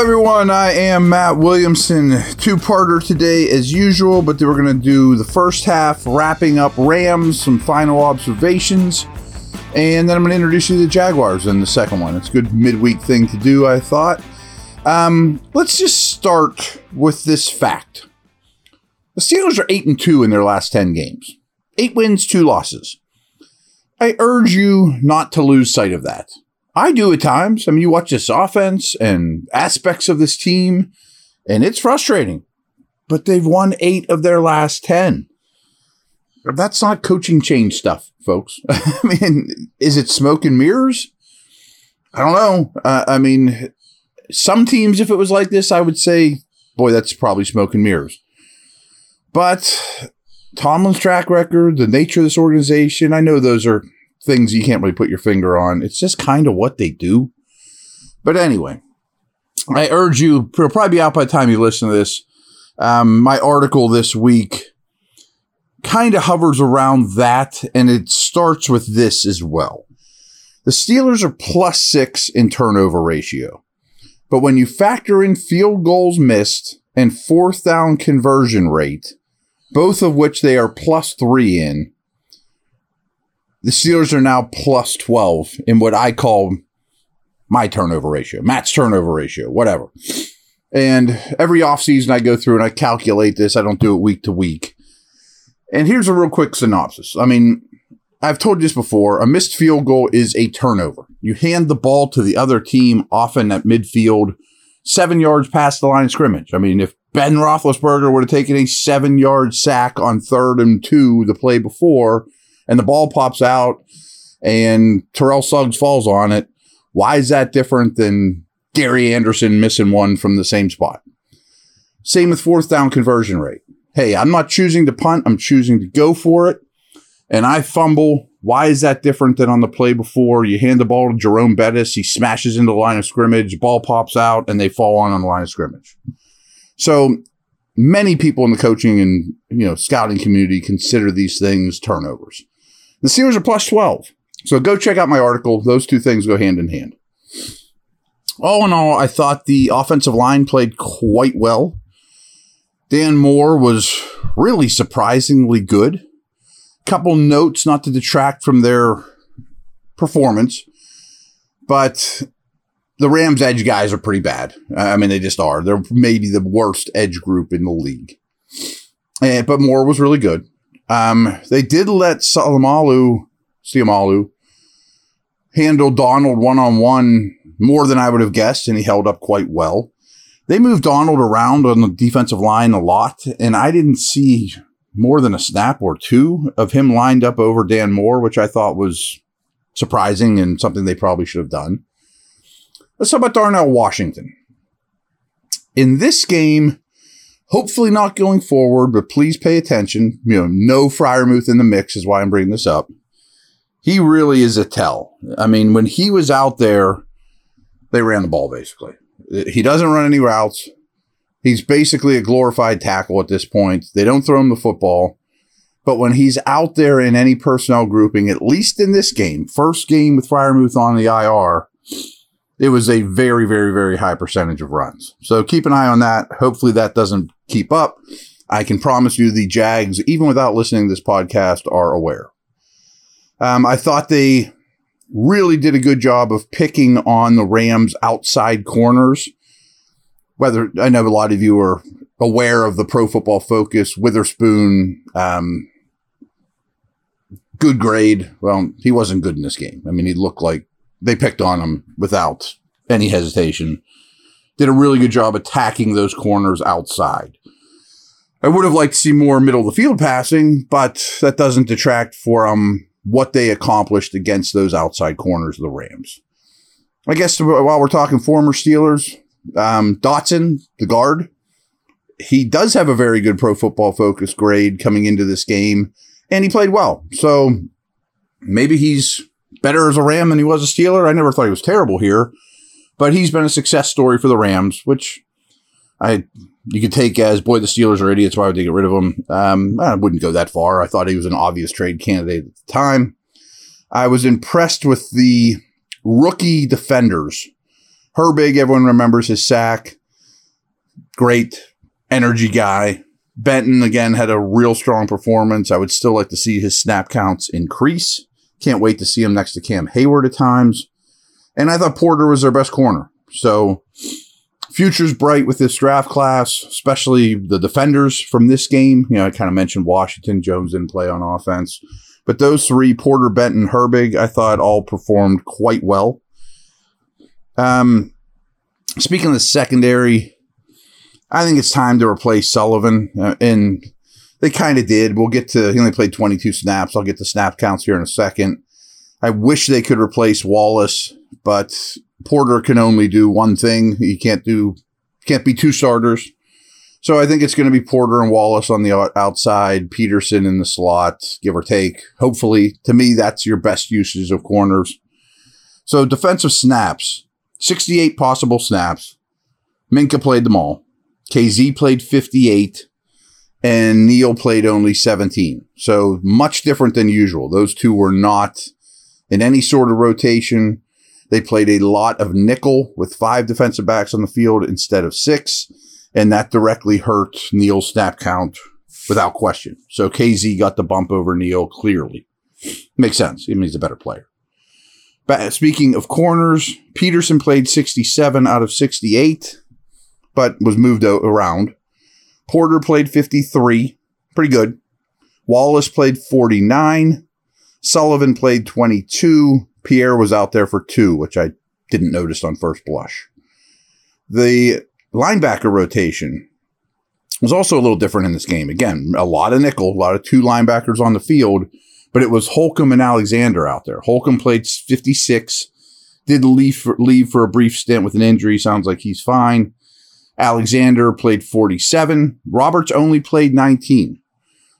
everyone. I am Matt Williamson. Two parter today, as usual, but we're going to do the first half, wrapping up Rams, some final observations, and then I'm going to introduce you to the Jaguars in the second one. It's a good midweek thing to do, I thought. Um, let's just start with this fact the Steelers are 8 and 2 in their last 10 games, eight wins, two losses. I urge you not to lose sight of that. I do at times. I mean, you watch this offense and aspects of this team, and it's frustrating. But they've won eight of their last 10. That's not coaching change stuff, folks. I mean, is it smoke and mirrors? I don't know. Uh, I mean, some teams, if it was like this, I would say, boy, that's probably smoke and mirrors. But Tomlin's track record, the nature of this organization, I know those are things you can't really put your finger on. It's just kind of what they do. But anyway, I urge you, it'll probably be out by the time you listen to this. Um, my article this week kind of hovers around that, and it starts with this as well. The Steelers are plus six in turnover ratio. But when you factor in field goals missed and fourth down conversion rate, both of which they are plus three in, the Steelers are now plus 12 in what I call my turnover ratio, Matt's turnover ratio, whatever. And every offseason I go through and I calculate this. I don't do it week to week. And here's a real quick synopsis. I mean, I've told you this before. A missed field goal is a turnover. You hand the ball to the other team, often at midfield, seven yards past the line of scrimmage. I mean, if Ben Roethlisberger would have taken a seven yard sack on third and two the play before, and the ball pops out and Terrell Suggs falls on it, why is that different than Gary Anderson missing one from the same spot? Same with fourth down conversion rate. Hey, I'm not choosing to punt, I'm choosing to go for it. And I fumble. Why is that different than on the play before? You hand the ball to Jerome Bettis, he smashes into the line of scrimmage, ball pops out, and they fall on on the line of scrimmage. So many people in the coaching and you know scouting community consider these things turnovers. The Steelers are plus 12. So go check out my article. Those two things go hand in hand. All in all, I thought the offensive line played quite well. Dan Moore was really surprisingly good. Couple notes not to detract from their performance, but the Rams edge guys are pretty bad. I mean, they just are. They're maybe the worst edge group in the league. And, but Moore was really good. Um, they did let Salamalu, Seumalo, handle Donald one on one more than I would have guessed, and he held up quite well. They moved Donald around on the defensive line a lot, and I didn't see more than a snap or two of him lined up over Dan Moore, which I thought was surprising and something they probably should have done. Let's talk about Darnell Washington. In this game, Hopefully not going forward, but please pay attention. You know, no Freiermuth in the mix is why I'm bringing this up. He really is a tell. I mean, when he was out there, they ran the ball basically. He doesn't run any routes. He's basically a glorified tackle at this point. They don't throw him the football. But when he's out there in any personnel grouping, at least in this game, first game with Freiermuth on the IR, it was a very, very, very high percentage of runs. So keep an eye on that. Hopefully that doesn't keep up. I can promise you the Jags, even without listening to this podcast, are aware. Um, I thought they really did a good job of picking on the Rams' outside corners. Whether I know a lot of you are aware of the Pro Football Focus Witherspoon um, good grade. Well, he wasn't good in this game. I mean, he looked like they picked on him without any hesitation. Did a really good job attacking those corners outside. I would have liked to see more middle of the field passing, but that doesn't detract from what they accomplished against those outside corners of the Rams. I guess while we're talking former Steelers, um, Dotson, the guard, he does have a very good pro football focus grade coming into this game, and he played well. So maybe he's better as a Ram than he was a Steeler. I never thought he was terrible here, but he's been a success story for the Rams, which I you could take as boy the Steelers are idiots. Why would they get rid of him? Um, I wouldn't go that far. I thought he was an obvious trade candidate at the time. I was impressed with the rookie defenders Herbig, everyone remembers his sack. Great energy guy. Benton, again, had a real strong performance. I would still like to see his snap counts increase. Can't wait to see him next to Cam Heyward at times. And I thought Porter was their best corner. So, future's bright with this draft class, especially the defenders from this game. You know, I kind of mentioned Washington. Jones didn't play on offense. But those three, Porter, Benton, Herbig, I thought all performed quite well. Um, speaking of the secondary, I think it's time to replace Sullivan, uh, and they kind of did. We'll get to. He only played 22 snaps. I'll get the snap counts here in a second. I wish they could replace Wallace, but Porter can only do one thing. He can't do can't be two starters. So I think it's going to be Porter and Wallace on the outside, Peterson in the slot, give or take. Hopefully, to me, that's your best uses of corners. So defensive snaps, 68 possible snaps. Minkah played them all. Kazee played 58 and Neal played only 17. So much different than usual. Those two were not in any sort of rotation. They played a lot of nickel with five defensive backs on the field instead of six, and that directly hurt Neal's snap count without question. So Kazee got the bump over Neal clearly. Makes sense. I mean, he's a better player. But speaking of corners, Peterson played 67 out of 68 but was moved around. Porter played 53, pretty good. Wallace played 49. Sullivan played 22. Pierre was out there for two, which I didn't notice on first blush. The linebacker rotation was also a little different in this game. Again, a lot of nickel, a lot of two linebackers on the field, but it was Holcomb and Alexander out there. Holcomb played 56, did leave for, leave for a brief stint with an injury. Sounds like he's fine. Alexander played 47. Roberts only played 19.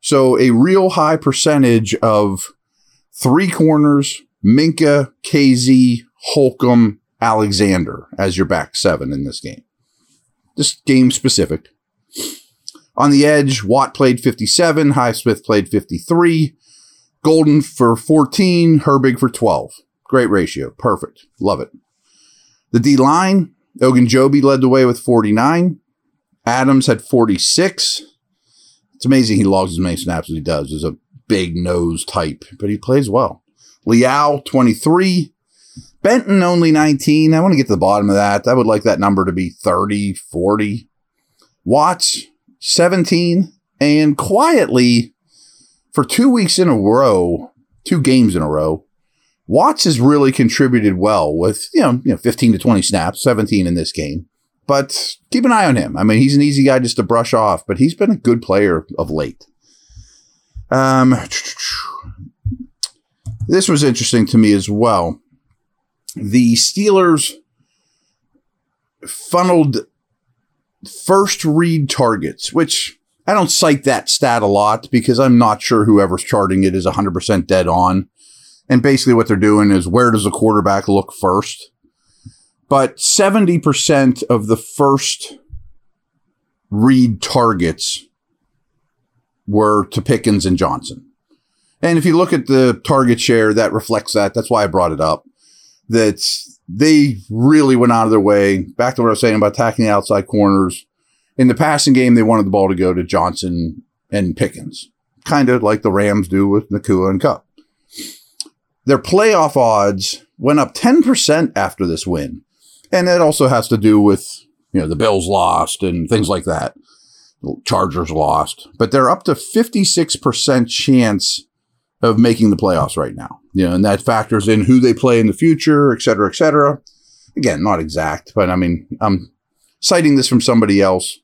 So a real high percentage of three corners, Minkah, Kazee, Holcomb, Alexander as your back seven in this game. Just game specific. On the edge, Watt played 57, Highsmith played 53, Golden for 14, Herbig for 12. Great ratio. Perfect. Love it. The D line, Ogunjobi led the way with 49. Adams had 46. It's amazing he logs as many snaps as he does. He's a big nose type, but he plays well. Leal, 23. Benton, only 19. I want to get to the bottom of that. I would like that number to be 30, 40. Watts, 17. And quietly, for two weeks in a row, two games in a row, Watts has really contributed well with, you know, you know, 15 to 20 snaps, 17 in this game. But keep an eye on him. I mean, he's an easy guy just to brush off, but he's been a good player of late. Um, this was interesting to me as well. The Steelers funneled first read targets, which I don't cite that stat a lot because I'm not sure whoever's charting it is 100% dead on. And basically, what they're doing is where does the quarterback look first? But 70% of the first read targets were to Pickens and Johnson. And if you look at the target share, that reflects that. That's why I brought it up. That they really went out of their way. Back to what I was saying about attacking the outside corners. In the passing game, they wanted the ball to go to Johnson and Pickens, kind of like the Rams do with Nacua and Kupp. Their playoff odds went up 10% after this win. And that also has to do with, you know, the Bills lost and things like that. Chargers lost, but they're up to 56% chance of making the playoffs right now. You know, and that factors in who they play in the future, et cetera, et cetera. Again, not exact, but I mean, I'm citing this from somebody else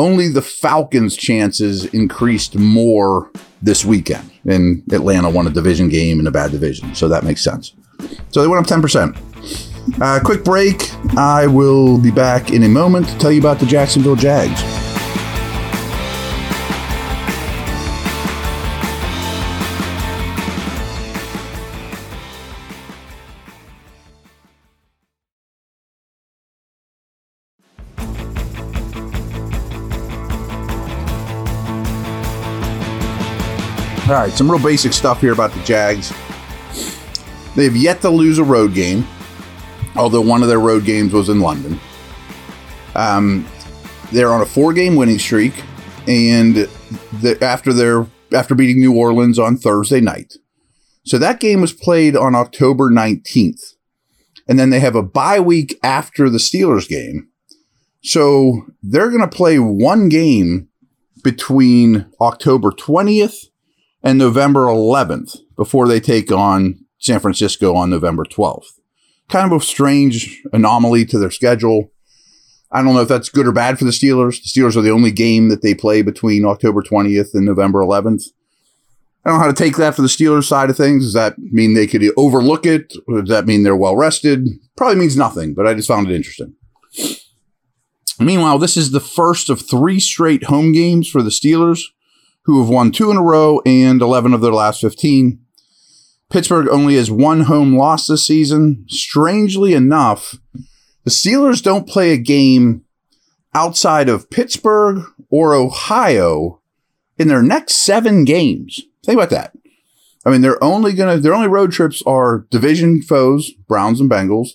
only the Falcons' chances increased more this weekend. And Atlanta won a division game in a bad division. So that makes sense. So they went up 10%. Uh, quick break. I will be back in a moment to tell you about the Jacksonville Jags. All right, some real basic stuff here about the Jags. They have yet to lose a road game. although one of their road games was in London. Um, they're on a four-game winning streak, and the, after their after beating New Orleans on Thursday night, so that game was played on October 19th, and then they have a bye week after the Steelers game, so they're going to play one game between October 20th and November 11th before they take on San Francisco on November 12th. Kind of a strange anomaly to their schedule. I don't know if that's good or bad for the Steelers. The Steelers are the only game that they play between October 20th and November 11th. I don't know how to take that for the Steelers side of things. Does that mean they could overlook it? Or does that mean they're well rested? Probably means nothing, but I just found it interesting. Meanwhile, this is the first of three straight home games for the Steelers, who have won two in a row and 11 of their last 15. Pittsburgh only has one home loss this season. Strangely enough, the Steelers don't play a game outside of Pittsburgh or Ohio in their next seven games. Think about that. I mean, they're only gonna their only road trips are division foes, Browns and Bengals,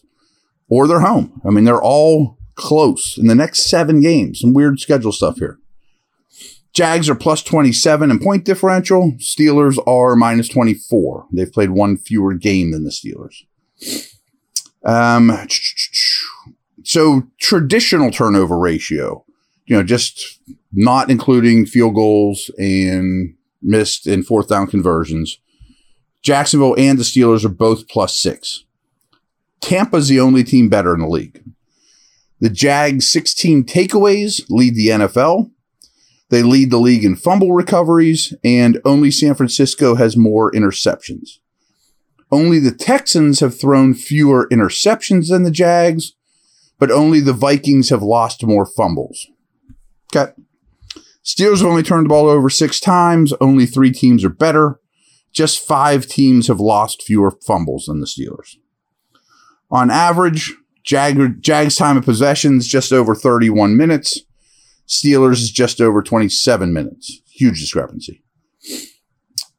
or they're home. I mean, they're all close in the next seven games. Some weird schedule stuff here. Jags are plus 27 in point differential. Steelers are minus 24. They've played one fewer game than the Steelers. Um, so traditional turnover ratio, you know, just not including field goals and missed and fourth down conversions. Jacksonville and the Steelers are both plus six. Tampa's the only team better in the league. The Jags' 16 takeaways lead the NFL. They lead the league in fumble recoveries, and only San Francisco has more interceptions. Only the Texans have thrown fewer interceptions than the Jags, but only the Vikings have lost more fumbles. Okay. Steelers have only turned the ball over six times. Only three teams are better. Just five teams have lost fewer fumbles than the Steelers. On average, Jag- Jags time of possession is just over 31 minutes. Steelers is just over 27 minutes. Huge discrepancy.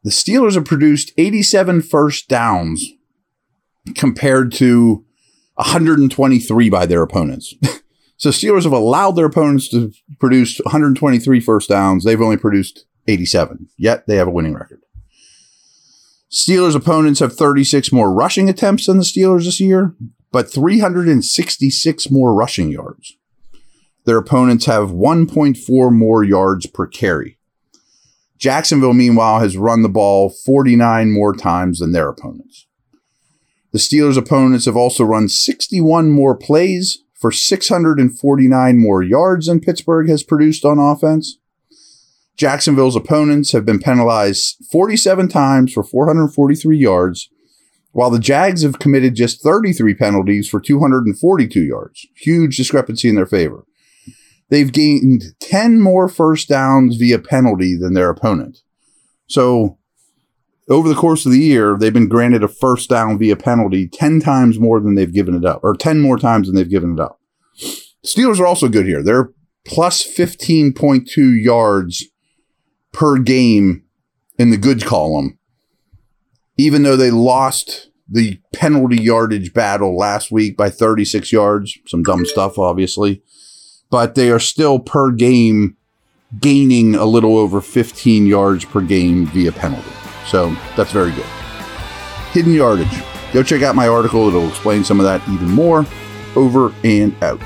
The Steelers have produced 87 first downs compared to 123 by their opponents. so Steelers have allowed their opponents to produce 123 first downs. They've only produced 87. Yet they have a winning record. Steelers opponents have 36 more rushing attempts than the Steelers this year but 366 more rushing yards. Their opponents have 1.4 more yards per carry. Jacksonville, meanwhile, has run the ball 49 more times than their opponents. The Steelers' opponents have also run 61 more plays for 649 more yards than Pittsburgh has produced on offense. Jacksonville's opponents have been penalized 47 times for 443 yards while the Jags have committed just 33 penalties for 242 yards. Huge discrepancy in their favor. They've gained 10 more first downs via penalty than their opponent. So, over the course of the year, they've been granted a first down via penalty 10 times more than they've given it up, or 10 more times than they've given it up. Steelers are also good here. They're plus 15.2 yards per game in the good column even though they lost the penalty yardage battle last week by 36 yards, some dumb stuff, obviously, but they are still per game gaining a little over 15 yards per game via penalty. So that's very good. Hidden yardage. Go check out my article, it'll explain some of that even more. Over and out.